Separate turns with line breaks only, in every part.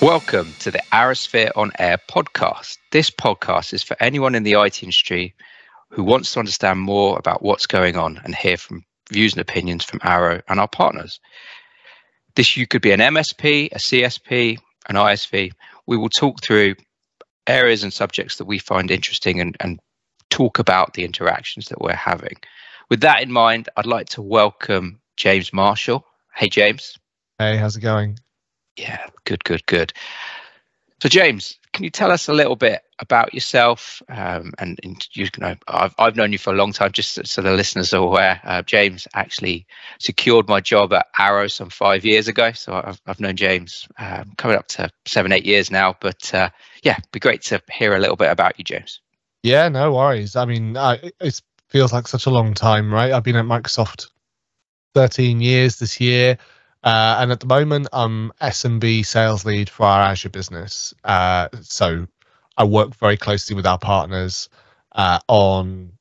Welcome to the ArrowSphere on Air podcast. This podcast is for anyone in the IT industry who wants to understand more about what's going on and hear from views and opinions from Arrow and our partners. This you could be an MSP, a CSP, an ISV. We will talk through areas and subjects that we find interesting and, and talk about the interactions that we're having. With that in mind, I'd like to welcome James Marshall. Hey, James.
Hey, how's it going?
Yeah, good, good, good. So, James, can you tell us a little bit about yourself? Um, and, and, you know, I've, I've known you for a long time, just so the listeners are aware. Uh, James actually secured my job at Arrow some five years ago. So I've, I've known James um, coming up to seven, eight years now. But uh, yeah, it'd be great to hear a little bit about you, James.
Yeah, no worries. I mean, it feels like such a long time, right? I've been at Microsoft 13 years this year. Uh, and at the moment, I'm SMB sales lead for our Azure business. Uh, so I work very closely with our partners uh, on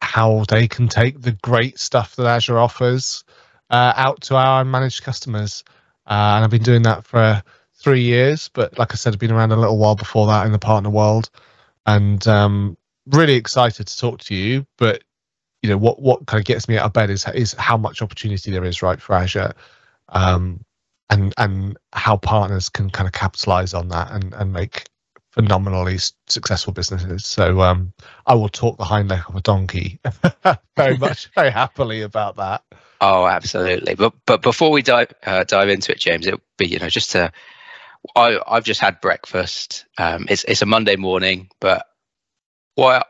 how they can take the great stuff that Azure offers uh, out to our managed customers. Uh, and I've been doing that for three years. But like I said, I've been around a little while before that in the partner world. And um, really excited to talk to you. But you know what what kind of gets me out of bed is is how much opportunity there is right for Azure um, and and how partners can kind of capitalize on that and and make phenomenally successful businesses. So um, I will talk the hind leg of a donkey very much, very happily about that.
Oh, absolutely. But but before we dive uh, dive into it, James, it would be you know just to I I've just had breakfast. Um, it's it's a Monday morning, but what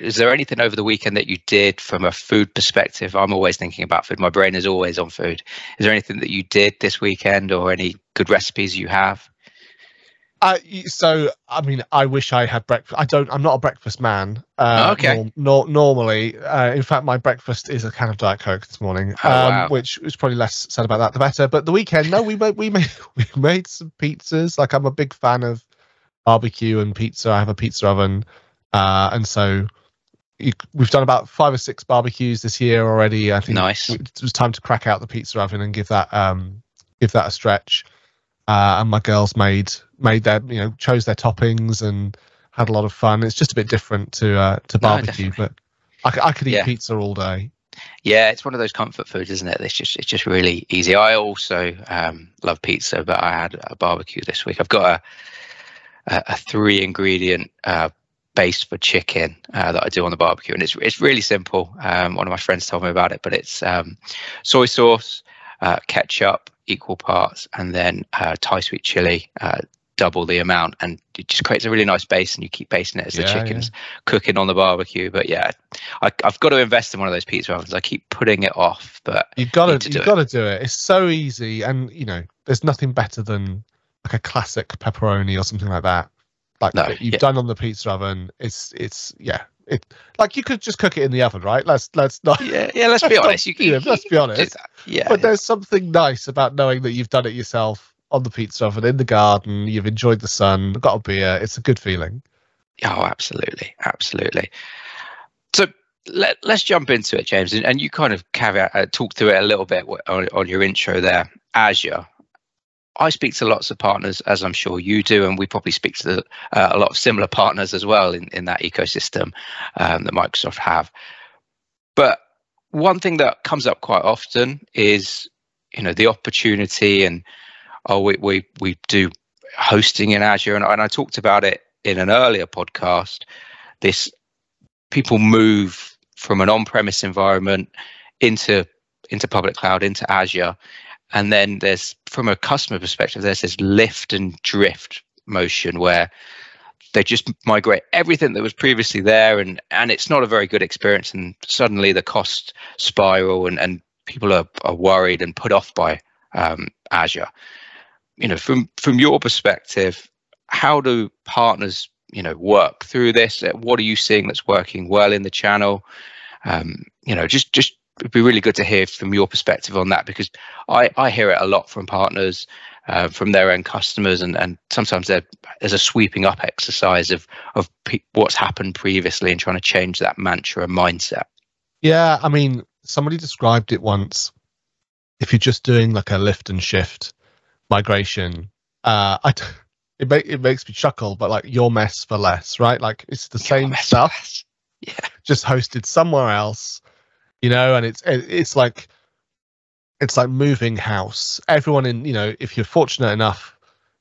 is there anything over the weekend that you did from a food perspective? I'm always thinking about food. My brain is always on food. Is there anything that you did this weekend or any good recipes you have?
Uh, so I mean, I wish I had breakfast. I don't. I'm not a breakfast man. Uh,
oh, okay.
Norm, nor, normally, uh, in fact, my breakfast is a can of diet coke this morning.
Oh, um, wow.
Which is probably less said about that the better. But the weekend, no, we made we made we made some pizzas. Like I'm a big fan of barbecue and pizza. I have a pizza oven. Uh, and so you, we've done about five or six barbecues this year already. I think
nice.
it was time to crack out the pizza oven and give that um, give that a stretch. Uh, and my girls made made their you know chose their toppings and had a lot of fun. It's just a bit different to uh, to barbecue, no, but I, I could eat yeah. pizza all day.
Yeah, it's one of those comfort foods, isn't it? It's just it's just really easy. I also um, love pizza, but I had a barbecue this week. I've got a a, a three ingredient uh, base for chicken uh, that I do on the barbecue, and it's it's really simple. Um, one of my friends told me about it, but it's um, soy sauce, uh, ketchup, equal parts, and then uh, Thai sweet chili, uh, double the amount, and it just creates a really nice base. And you keep basing it as the chicken's yeah. cooking on the barbecue. But yeah, I, have got to invest in one of those pizza ovens. I keep putting it off, but
you've got to, you've got to do it. It's so easy, and you know, there's nothing better than like a classic pepperoni or something like that like no, you've yeah. done on the pizza oven. It's it's yeah. It like you could just cook it in the oven, right? Let's let's not.
Yeah, yeah. Let's be honest. You,
you, let's be honest.
Yeah.
But yeah. there's something nice about knowing that you've done it yourself on the pizza oven in the garden. You've enjoyed the sun, got a beer. It's a good feeling.
Oh, absolutely, absolutely. So let, let's jump into it, James, and, and you kind of caveat, uh, talk through it a little bit on, on your intro there. Azure, I speak to lots of partners, as I'm sure you do, and we probably speak to uh, a lot of similar partners as well in, in that ecosystem um, that Microsoft have. But one thing that comes up quite often is, you know, the opportunity and oh, we we we do hosting in Azure, and, and I talked about it in an earlier podcast. This people move from an on-premise environment into into public cloud into Azure and then there's from a customer perspective there's this lift and drift motion where they just migrate everything that was previously there and and it's not a very good experience. And suddenly the cost spiral and and people are, are worried and put off by um, azure. You know from from your perspective how do partners you know work through this? What are you seeing that's working well in the channel? Um, you know just just it'd be really good to hear from your perspective on that because I, I hear it a lot from partners, uh, from their own customers, and, and sometimes there's a sweeping up exercise of of pe- what's happened previously and trying to change that mantra and mindset.
Yeah, I mean, somebody described it once. If you're just doing like a lift and shift migration, uh, I, it, make, it makes me chuckle, but like your mess for less, right? Like it's the same stuff,
yeah,
just hosted somewhere else, you know. And it's it's like it's like moving house. Everyone in you know, if you're fortunate enough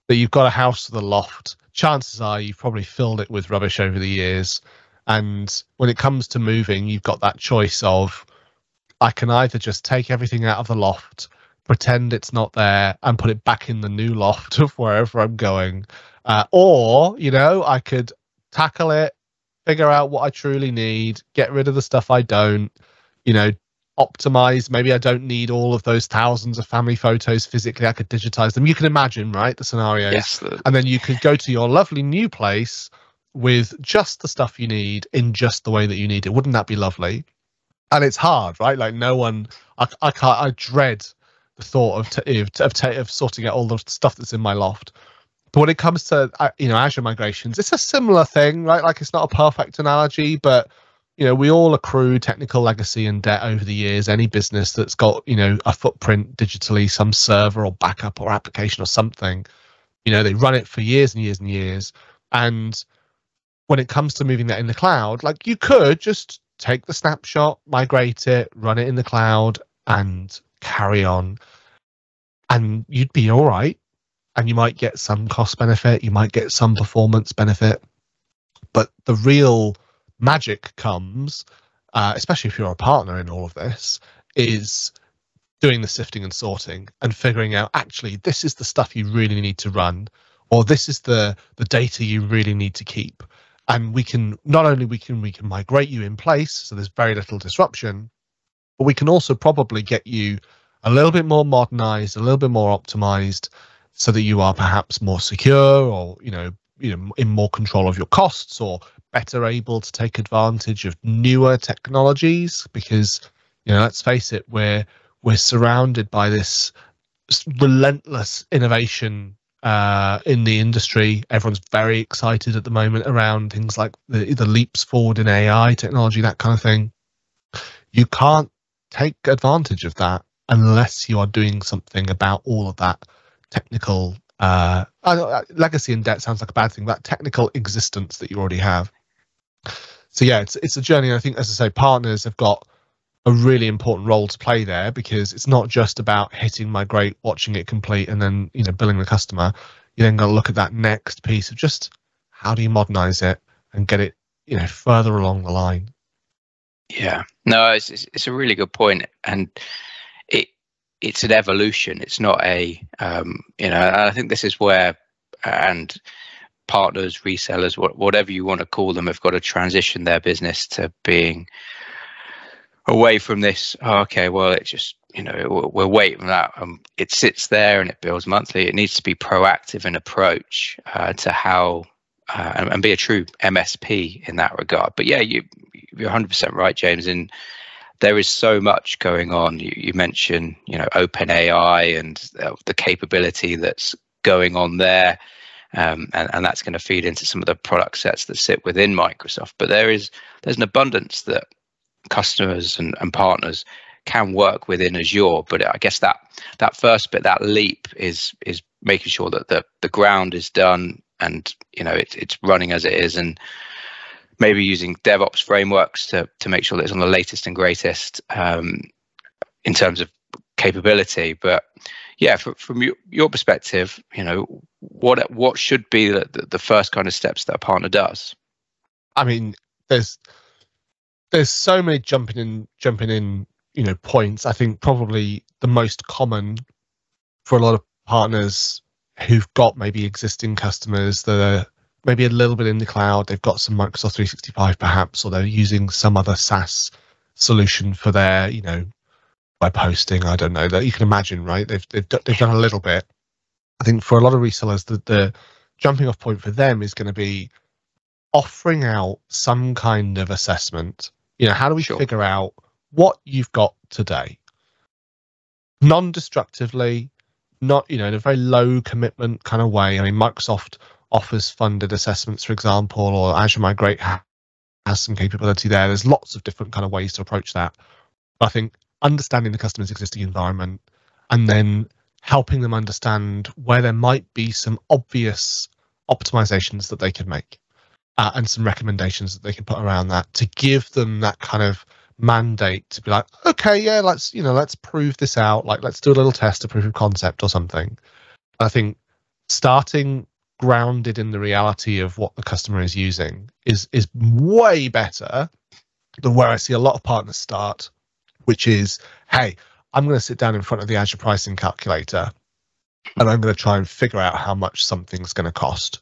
that you've got a house with a loft, chances are you've probably filled it with rubbish over the years. And when it comes to moving, you've got that choice of I can either just take everything out of the loft pretend it's not there and put it back in the new loft of wherever I'm going. Uh, or, you know, I could tackle it, figure out what I truly need, get rid of the stuff I don't, you know, optimize. Maybe I don't need all of those thousands of family photos physically. I could digitize them. You can imagine, right? The scenarios.
Yes, the...
And then you could go to your lovely new place with just the stuff you need in just the way that you need it. Wouldn't that be lovely? And it's hard, right? Like no one, I, I can't, I dread the thought of t- of, of, t- of sorting out all the stuff that's in my loft. But when it comes to uh, you know Azure migrations, it's a similar thing, right? Like it's not a perfect analogy, but you know we all accrue technical legacy and debt over the years. Any business that's got you know a footprint digitally, some server or backup or application or something, you know they run it for years and years and years. And when it comes to moving that in the cloud, like you could just take the snapshot, migrate it, run it in the cloud, and carry on and you'd be all right and you might get some cost benefit you might get some performance benefit but the real magic comes uh, especially if you're a partner in all of this is doing the sifting and sorting and figuring out actually this is the stuff you really need to run or this is the the data you really need to keep. And we can not only we can we can migrate you in place so there's very little disruption but we can also probably get you a little bit more modernized, a little bit more optimized, so that you are perhaps more secure or you know you know in more control of your costs or better able to take advantage of newer technologies because you know let's face it we're we're surrounded by this relentless innovation uh, in the industry. Everyone's very excited at the moment around things like the, the leaps forward in AI technology, that kind of thing. You can't take advantage of that unless you are doing something about all of that technical uh, legacy and debt sounds like a bad thing that technical existence that you already have so yeah it's it's a journey i think as i say partners have got a really important role to play there because it's not just about hitting my migrate watching it complete and then you know billing the customer You're then got to look at that next piece of just how do you modernize it and get it you know further along the line
yeah, no, it's it's a really good point, and it it's an evolution. It's not a um, you know. I think this is where and partners, resellers, whatever you want to call them, have got to transition their business to being away from this. Oh, okay, well, it just you know we're waiting that um, it sits there and it builds monthly. It needs to be proactive in approach uh, to how uh, and, and, be a true MSP in that regard. But yeah, you you're 100% right, James. And there is so much going on. You, you mentioned, you know, OpenAI and uh, the capability that's going on there. Um, and, and that's going to feed into some of the product sets that sit within Microsoft. But there is there's an abundance that customers and, and partners can work within Azure. But I guess that that first bit, that leap, is is making sure that the the ground is done and you know it's it's running as it is and maybe using DevOps frameworks to to make sure that it's on the latest and greatest um, in terms of capability. But yeah, for, from your, your perspective, you know, what what should be the, the first kind of steps that a partner does?
I mean, there's there's so many jumping in jumping in you know points. I think probably the most common for a lot of partners who've got maybe existing customers that are maybe a little bit in the cloud. They've got some Microsoft 365 perhaps, or they're using some other SaaS solution for their, you know, web posting. I don't know that you can imagine, right? They've they've they've done a little bit. I think for a lot of resellers, the the jumping off point for them is going to be offering out some kind of assessment. You know, how do we sure. figure out what you've got today? Non-destructively, not you know in a very low commitment kind of way. I mean, Microsoft offers funded assessments, for example, or Azure Migrate has some capability there. There's lots of different kind of ways to approach that. But I think understanding the customer's existing environment and then helping them understand where there might be some obvious optimizations that they could make uh, and some recommendations that they can put around that to give them that kind of mandate to be like, okay, yeah, let's you know, let's prove this out. Like, let's do a little test, a proof of concept or something. I think starting grounded in the reality of what the customer is using is is way better than where I see a lot of partners start, which is, hey, I'm going to sit down in front of the Azure pricing calculator and I'm going to try and figure out how much something's going to cost.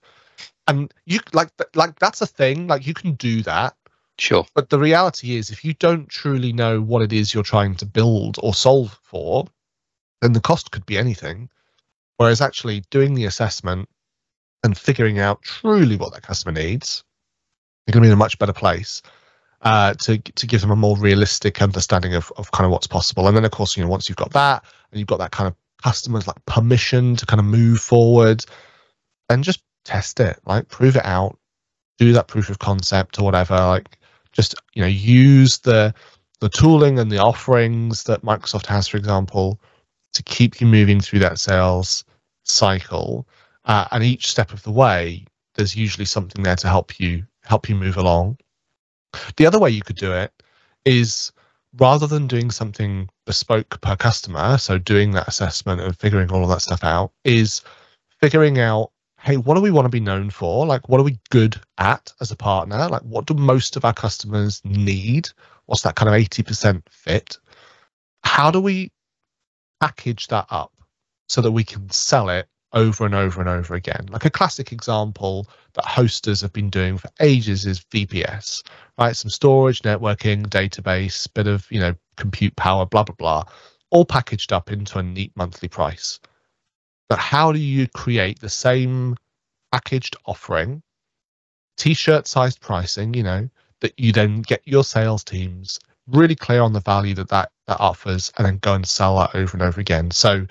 And you like like that's a thing. Like you can do that.
Sure.
But the reality is, if you don't truly know what it is you're trying to build or solve for, then the cost could be anything. Whereas actually doing the assessment and figuring out truly what that customer needs, you're going to be in a much better place uh, to to give them a more realistic understanding of, of kind of what's possible. And then of course, you know, once you've got that and you've got that kind of customers like permission to kind of move forward, then just test it, like prove it out, do that proof of concept or whatever. Like just you know, use the the tooling and the offerings that Microsoft has, for example, to keep you moving through that sales cycle. Uh, and each step of the way, there's usually something there to help you help you move along. The other way you could do it is rather than doing something bespoke per customer, so doing that assessment and figuring all of that stuff out, is figuring out hey, what do we want to be known for? Like, what are we good at as a partner? Like, what do most of our customers need? What's that kind of 80% fit? How do we package that up so that we can sell it over and over and over again. Like a classic example that hosters have been doing for ages is VPS, right? Some storage, networking, database, bit of, you know, compute power, blah, blah, blah, all packaged up into a neat monthly price. But how do you create the same packaged offering, t shirt sized pricing, you know, that you then get your sales teams really clear on the value that, that that offers and then go and sell that over and over again. So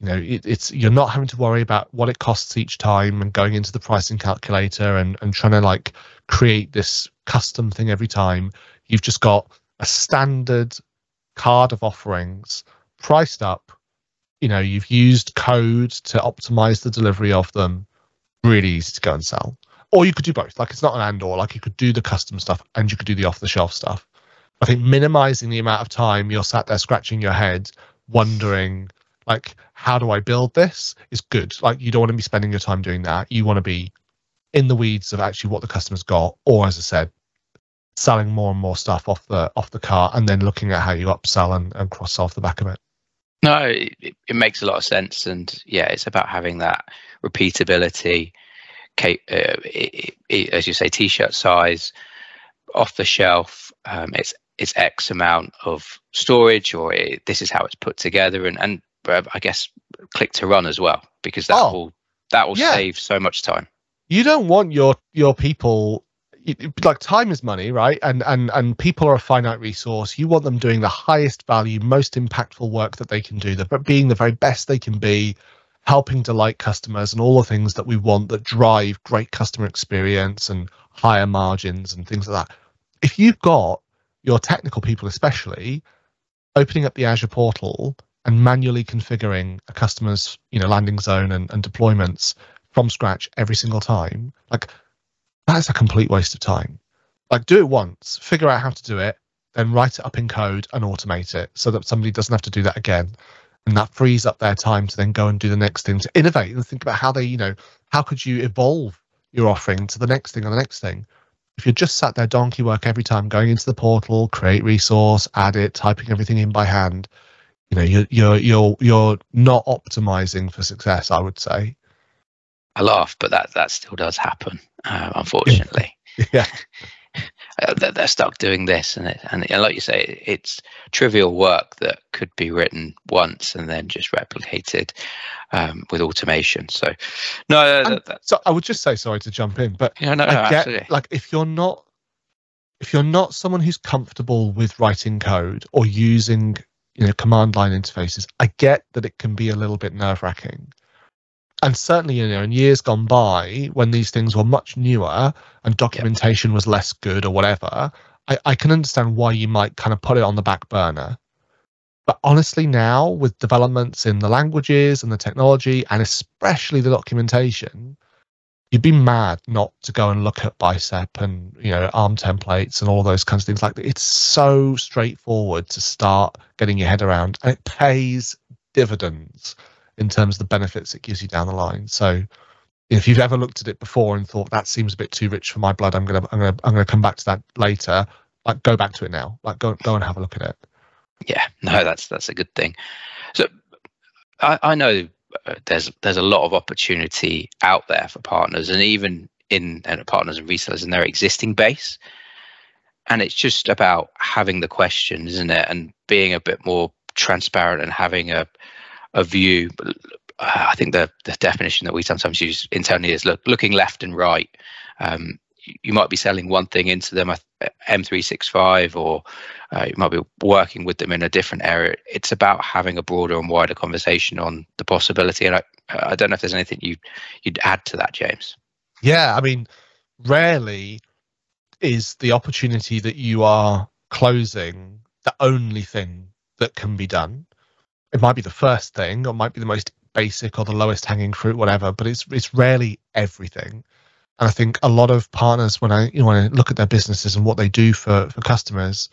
you know it, it's you're not having to worry about what it costs each time and going into the pricing calculator and, and trying to like create this custom thing every time. You've just got a standard card of offerings priced up. You know you've used code to optimize the delivery of them. Really easy to go and sell. Or you could do both. Like it's not an and or. Like you could do the custom stuff and you could do the off the shelf stuff. I think minimizing the amount of time you're sat there scratching your head wondering like how do I build this is good. Like you don't want to be spending your time doing that. You want to be in the weeds of actually what the customer's got, or as I said, selling more and more stuff off the off the cart, and then looking at how you upsell and, and cross off the back of it.
No, it, it makes a lot of sense, and yeah, it's about having that repeatability. Uh, it, it, as you say, t-shirt size, off the shelf. Um, it's it's X amount of storage, or this is how it's put together, and and Uh, I guess click to run as well because that oh, will that will yeah. save so much time.
You don't want your your people like time is money, right? And and and people are a finite resource. You want them doing the highest value, most impactful work that they can do, but being the very best they can be, helping delight customers and all the things that we want that drive great customer experience and higher margins and things like that. If you've got your technical people especially opening up the Azure portal and manually configuring a customer's you know landing zone and, and deployments from scratch every single time like that's a complete waste of time. Like do it once figure out how to do it then write it up in code and automate it so that somebody doesn't have to do that again. And that frees up their time to then go and do the next thing to innovate and think about how they you know how could you evolve your offering to the next thing or the next thing? If you're just sat there donkey work every time going into the portal create resource add it typing everything in by hand you know you're you're you're you're not optimizing for success i would say.
I laugh but that that still does happen uh, unfortunately.
Yeah.
Uh, they're, they're, stuck doing this and it, and, and like you say it's trivial work that could be written once and then just replicated um, with automation. So no that, that,
so i would just say sorry to jump in but
yeah, no, no,
get,
absolutely.
like if you're not if you're not someone who's comfortable with writing code or using you know command line interfaces i get that it can be a little bit nerve wracking and certainly you know in years gone by when these things were much newer and documentation was less good or whatever I, I can understand why you might kind of put it on the back burner. But honestly now with developments in the languages and the technology and especially the documentation you'd be mad not to go and look at bicep and you know arm templates and all those kinds of things. Like that. it's so straightforward to start getting your head around and it pays dividends in terms of the benefits it gives you down the line. So if you've ever looked at it before and thought that seems a bit too rich for my blood. I'm gonna i'm gonna i'm gonna come back to that later like go back to it now. Like go go and have a look at it.
Yeah. No that's that's a good thing. So i i know there's there's a lot of opportunity out there for partners and even in and partners and resellers in their existing base. And it's just about having the questions isn't it? And being a bit more transparent and having a a view. Uh, i think the the definition that we sometimes use internally is look, looking left and right. Um, you might be selling one thing into them m365 or uh, you might be working with them in a different area. It's about having a broader and wider conversation on the possibility and i, I don't know if there's anything you you'd add to that james.
Yeah i mean rarely is the opportunity that you are closing the only thing that can be done. It might be the first thing or might be the most basic or the lowest hanging fruit whatever but it's it's rarely everything and I think a lot of partners, when I you know, when I look at their businesses and what they do for for customers,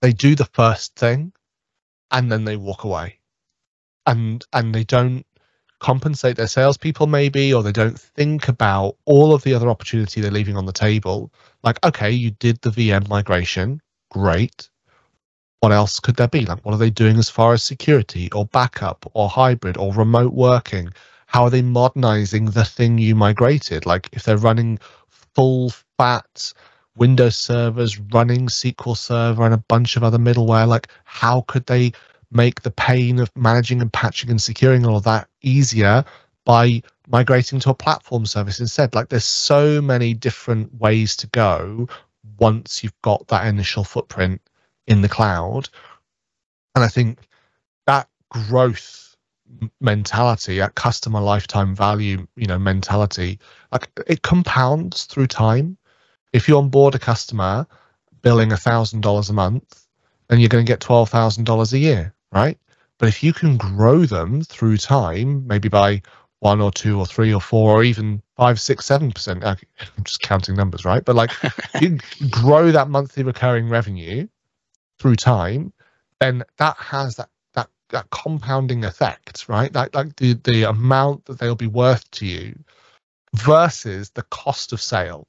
they do the first thing, and then they walk away, and and they don't compensate their salespeople maybe, or they don't think about all of the other opportunity they're leaving on the table. Like, okay, you did the VM migration, great. What else could there be? Like, what are they doing as far as security or backup or hybrid or remote working? How are they modernizing the thing you migrated? Like if they're running full fat Windows servers running SQL Server and a bunch of other middleware, like how could they make the pain of managing and patching and securing all of that easier by migrating to a platform service instead? Like there's so many different ways to go once you've got that initial footprint in the cloud. And I think that growth mentality, that customer lifetime value, you know, mentality, like it compounds through time. If you onboard a customer billing a thousand dollars a month, then you're going to get twelve thousand dollars a year, right? But if you can grow them through time, maybe by one or two or three or four or even five, six, seven percent. I'm just counting numbers, right? But like you grow that monthly recurring revenue through time, then that has that that compounding effect, right? Like like the the amount that they'll be worth to you versus the cost of sale.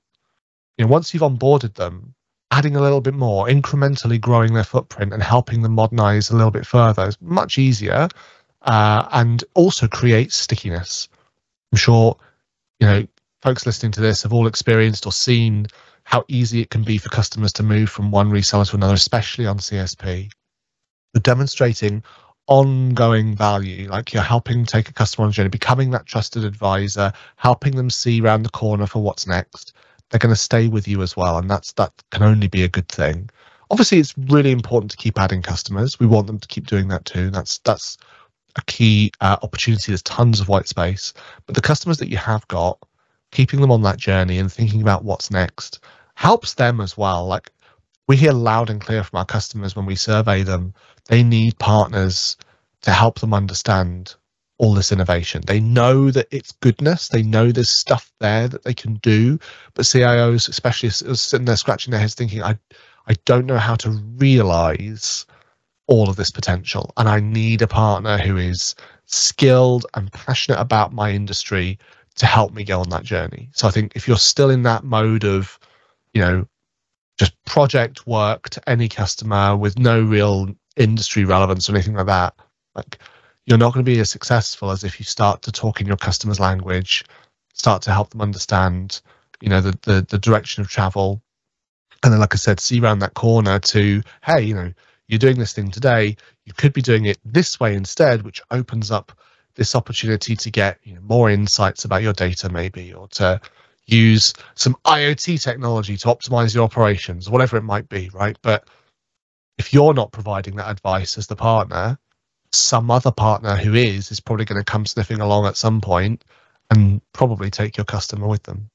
You know, once you've onboarded them, adding a little bit more, incrementally growing their footprint and helping them modernize a little bit further is much easier, uh, and also creates stickiness. I'm sure, you know, folks listening to this have all experienced or seen how easy it can be for customers to move from one reseller to another, especially on CSP. But demonstrating ongoing value like you're helping take a customer on a journey becoming that trusted advisor helping them see around the corner for what's next. They're going to stay with you as well and that's that can only be a good thing. Obviously it's really important to keep adding customers. We want them to keep doing that too. That's that's a key uh, opportunity. There's tons of white space. But the customers that you have got keeping them on that journey and thinking about what's next helps them as well. Like we hear loud and clear from our customers when we survey them they need partners to help them understand all this innovation. They know that it's goodness. They know there's stuff there that they can do. But CIOs, especially, are sitting there scratching their heads, thinking, "I, I don't know how to realize all of this potential, and I need a partner who is skilled and passionate about my industry to help me go on that journey." So I think if you're still in that mode of, you know, just project work to any customer with no real industry relevance or anything like that, like you're not going to be as successful as if you start to talk in your customer's language, start to help them understand, you know, the the, the direction of travel, and then, like I said, see around that corner to, hey, you know, you're doing this thing today, you could be doing it this way instead, which opens up this opportunity to get you know, more insights about your data, maybe, or to use some IoT technology to optimize your operations, whatever it might be, right? But if you're not providing that advice as the partner, some other partner who is is probably going to come sniffing along at some point and probably take your customer with them.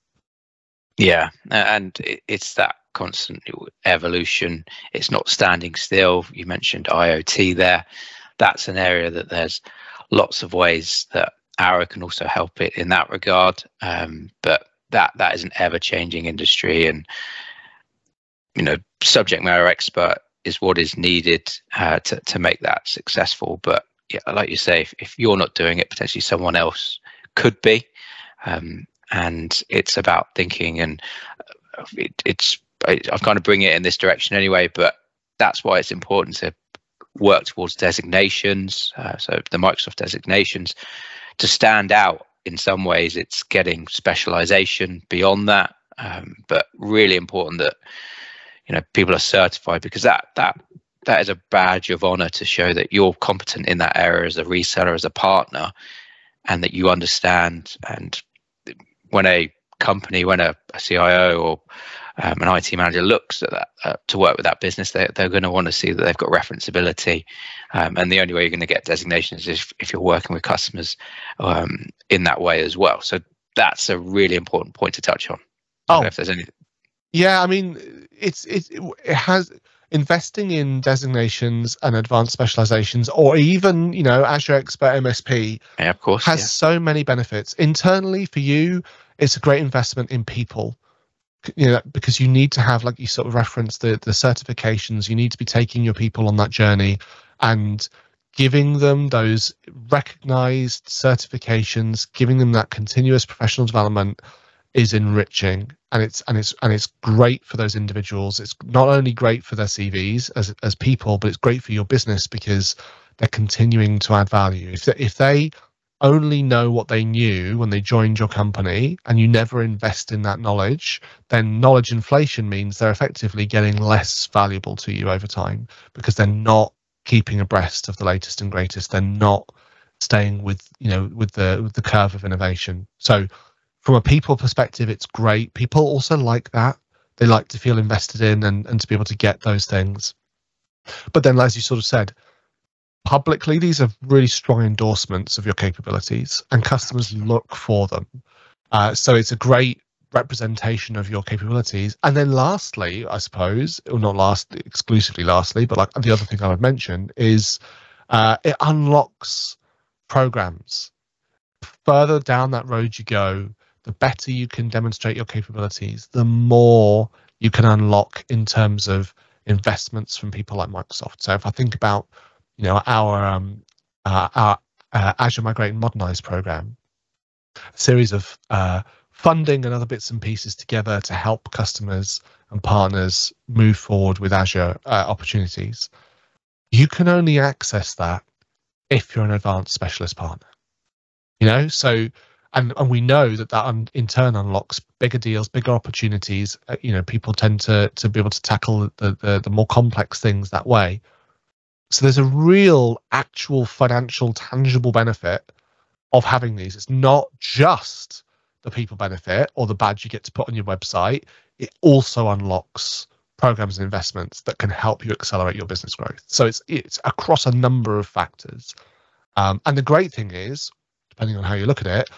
Yeah, and it's that constant evolution. It's not standing still. You mentioned IoT there. That's an area that there's lots of ways that Arrow can also help it in that regard. Um, but that that is an ever changing industry, and you know, subject matter expert is what is needed uh, to to make that successful. But yeah, like you say, if, if you're not doing it, potentially someone else could be. Um, and it's about thinking, and uh, it, it's I, I kind of bring it in this direction anyway. But that's why it's important to work towards designations. Uh, so the Microsoft designations to stand out in some ways, it's getting specialization beyond that. Um, but really important that you know people are certified because that that that is a badge of honor to show that you're competent in that area as a reseller, as a partner, and that you understand. And when a company, when a, a CIO or um, an IT manager looks at that uh, to work with that business, they, they're going to want to see that they've got referenceability. Um, and the only way you're going to get designations is if, if you're working with customers um, in that way as well. So that's a really important point to touch on.
Oh,
if there's any.
Yeah, I mean, it's it, it has investing in designations and advanced specializations, or even you know Azure Expert MSP,
yeah, of course,
has
yeah.
so many benefits internally for you. It's a great investment in people you know because you need to have like you sort of reference the the certifications you need to be taking your people on that journey and giving them those recognized certifications giving them that continuous professional development is enriching and it's and it's and it's great for those individuals it's not only great for their cvs as as people but it's great for your business because they're continuing to add value if they, if they only know what they knew when they joined your company and you never invest in that knowledge, then knowledge inflation means they're effectively getting less valuable to you over time because they're not keeping abreast of the latest and greatest. They're not staying with you know with the with the curve of innovation. So from a people perspective, it's great. People also like that. They like to feel invested in and, and to be able to get those things. But then, as you sort of said, publicly, these are really strong endorsements of your capabilities, and customers look for them. Uh, so it's a great representation of your capabilities. And then, lastly, I suppose, or not last exclusively, lastly, but like the other thing I would mention is uh, it unlocks programs. Further down that road you go, the better you can demonstrate your capabilities, the more you can unlock in terms of investments from people like Microsoft. So if I think about you know our um, uh, our uh, Azure Migrate and Modernize program, a series of uh, funding and other bits and pieces together to help customers and partners move forward with Azure uh, opportunities. You can only access that if you're an advanced specialist partner. You know, so and and we know that that un, in turn unlocks bigger deals, bigger opportunities. Uh, you know, people tend to to be able to tackle the, the the more complex things that way. So there's a real, actual financial, tangible benefit of having these. It's not just the people benefit or the badge you get to put on your website. It also unlocks programs and investments that can help you accelerate your business growth. So it's it's across a number of factors. Um, and the great thing is, depending on how you look at it,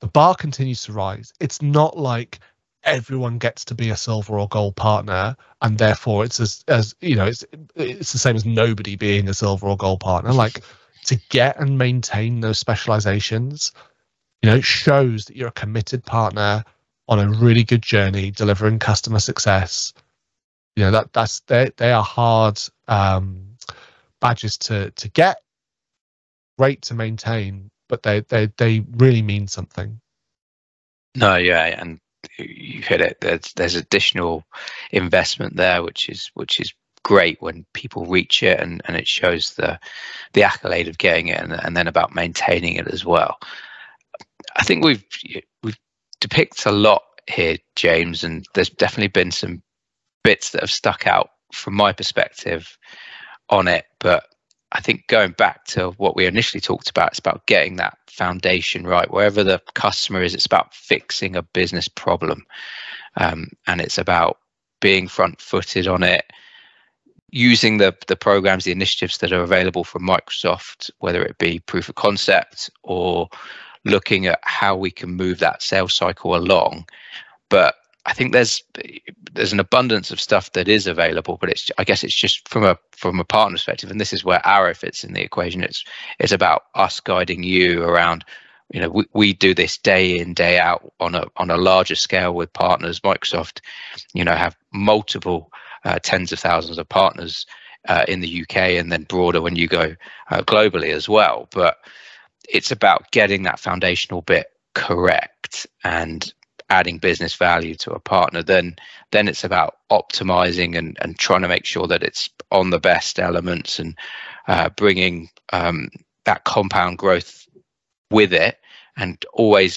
the bar continues to rise. It's not like everyone gets to be a silver or gold partner and therefore it's as as you know it's it's the same as nobody being a silver or gold partner like to get and maintain those specializations you know shows that you're a committed partner on a really good journey delivering customer success you know that that's they they are hard um badges to to get great to maintain but they they they really mean something
no yeah and you hit it. There's there's additional investment there, which is which is great when people reach it and, and it shows the the accolade of getting it and, and then about maintaining it as well. I think we've we've depicted a lot here, James, and there's definitely been some bits that have stuck out from my perspective on it. But I think going back to what we initially talked about, it's about getting that foundation right. Wherever the customer is, it's about fixing a business problem. Um, and it's about being front footed on it, using the, the programs, the initiatives that are available from Microsoft, whether it be proof of concept or looking at how we can move that sales cycle along. But I think there's there's an abundance of stuff that is available, but it's I guess it's just from a from a partner perspective, and this is where Arrow fits in the equation. It's it's about us guiding you around you know we, we do this day in day out on a on a larger scale with partners microsoft you know have multiple uh, tens of thousands of partners uh, in the uk and then broader when you go uh, globally as well but it's about getting that foundational bit correct and adding business value to a partner then then it's about optimizing and, and trying to make sure that it's on the best elements and uh, bringing um, that compound growth with it and always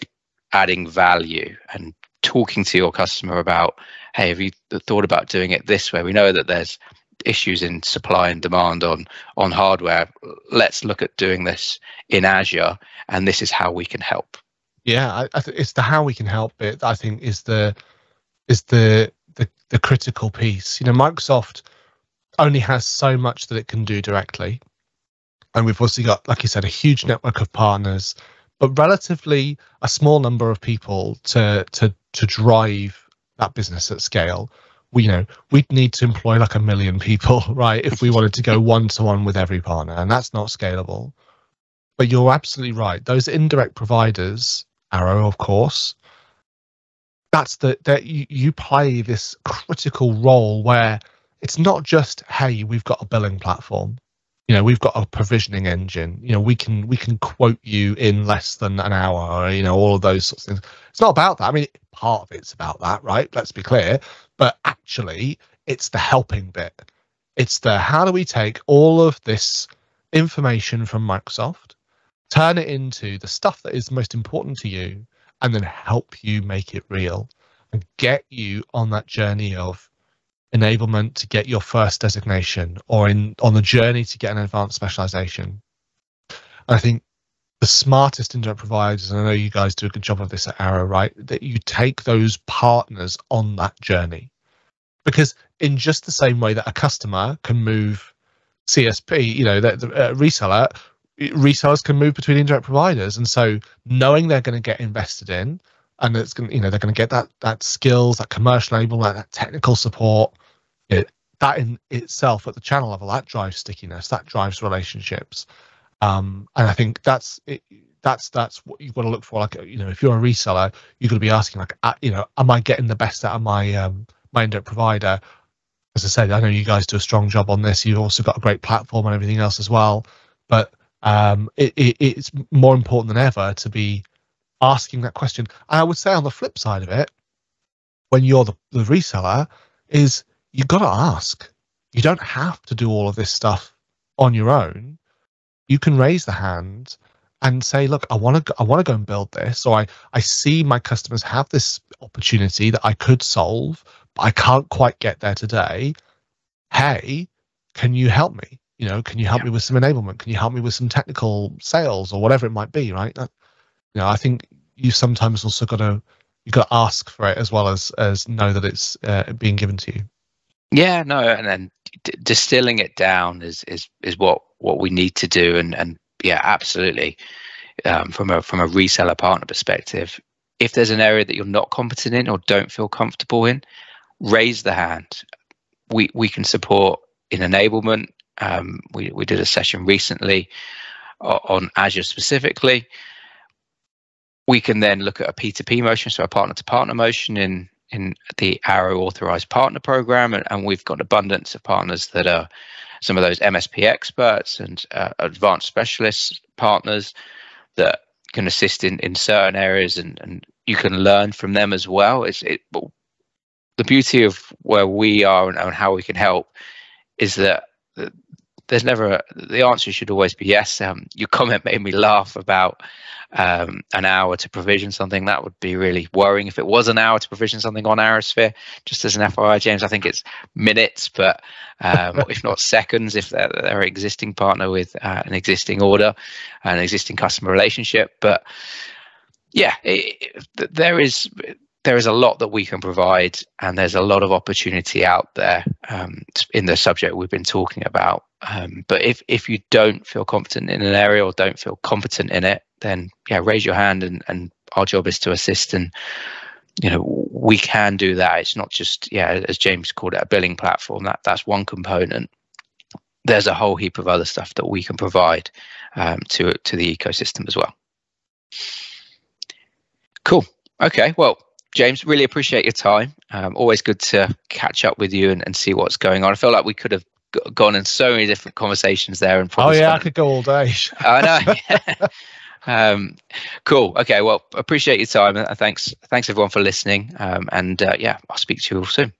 adding value and talking to your customer about hey have you thought about doing it this way? We know that there's issues in supply and demand on on hardware. Let's look at doing this in azure and this is how we can help
yeah I, I th- it's the how we can help bit i think is the is the, the the critical piece. You know microsoft only has so much that it can do directly. And we've also got like you said a huge network of partners but relatively a small number of people to to to drive that business at scale. We you know we'd need to employ like a million people right if we wanted to go one to one with every partner and that's not scalable. But you're absolutely right. Those indirect providers arrow of course. That's the that you, you play this critical role where it's not just hey we've got a billing platform. You know we've got a provisioning engine. You know we can we can quote you in less than an hour or, you know all of those sorts of things. It's not about that. I mean part of it's about that right? Let's be clear. But actually it's the helping bit. It's the how do we take all of this information from microsoft turn it into the stuff that is most important to you and then help you make it real and get you on that journey of enablement to get your first designation or in on the journey to get an advanced specialization. And I think the smartest indirect providers, and I know you guys do a good job of this at Arrow, right? That you take those partners on that journey. Because in just the same way that a customer can move CSP, you know, the, the uh, reseller, resellers can move between indirect providers. And so knowing they're going to get invested in and it's going you know, they're going to get that, that skills, that commercial enablement, that technical support, it, that in itself at the channel level that drives stickiness that drives relationships. Um, and i think that's it, that's that's what you've got to look for. Like you know if you're a reseller you're going to be asking like uh, you know am i getting the best out of my um, my indirect provider? As i said i know you guys do a strong job on this. You've also got a great platform and everything else as well. But um, it, it, it's more important than ever to be asking that question and i would say on the flip side of it when you're the, the reseller is you've got to ask. You don't have to do all of this stuff on your own. You can raise the hand and say, "Look, I want to, I want to go and build this, or I, I see my customers have this opportunity that I could solve, but I can't quite get there today. Hey, can you help me? You know, can you help yeah. me with some enablement? Can you help me with some technical sales or whatever it might be? Right? That, you know, I think you sometimes also got to you got to ask for it as well as as know that it's uh, being given to you.
Yeah, no, and then d- distilling it down is is is what what we need to do, and and yeah, absolutely. Um, from a from a reseller partner perspective, if there's an area that you're not competent in or don't feel comfortable in, raise the hand. We we can support in enablement. Um, we we did a session recently on Azure specifically. We can then look at a P2P motion, so a partner to partner motion in in the Arrow Authorized Partner Program, and, and we've got abundance of partners that are some of those MSP experts and uh, advanced specialist partners that can assist in, in certain areas, and, and you can learn from them as well. It's it, the beauty of where we are and, and how we can help is that there's never a, the answer should always be yes. Um, your comment made me laugh about um, an hour to provision something. That would be really worrying if it was an hour to provision something on Arrowsphere. Just as an FYI, James, I think it's minutes, but um, if not seconds, if they're, they're an existing partner with uh, an existing order, an existing customer relationship. But yeah, it, it, there is there is a lot that we can provide, and there's a lot of opportunity out there um, in the subject we've been talking about. Um, but if if you don't feel confident in an area or don't feel competent in it, then yeah, raise your hand, and and our job is to assist. And you know we can do that. It's not just yeah, as James called it, a billing platform. That that's one component. There's a whole heap of other stuff that we can provide um, to to the ecosystem as well. Cool. Okay. Well, James, really appreciate your time. Um, always good to catch up with you and, and see what's going on. I feel like we could have g- gone in so many different conversations there and
Oh yeah, I could go all day.
I know. um, cool. Okay. Well, appreciate your time. and Thanks. Thanks everyone for listening. Um, and uh, yeah, I'll speak to you all soon.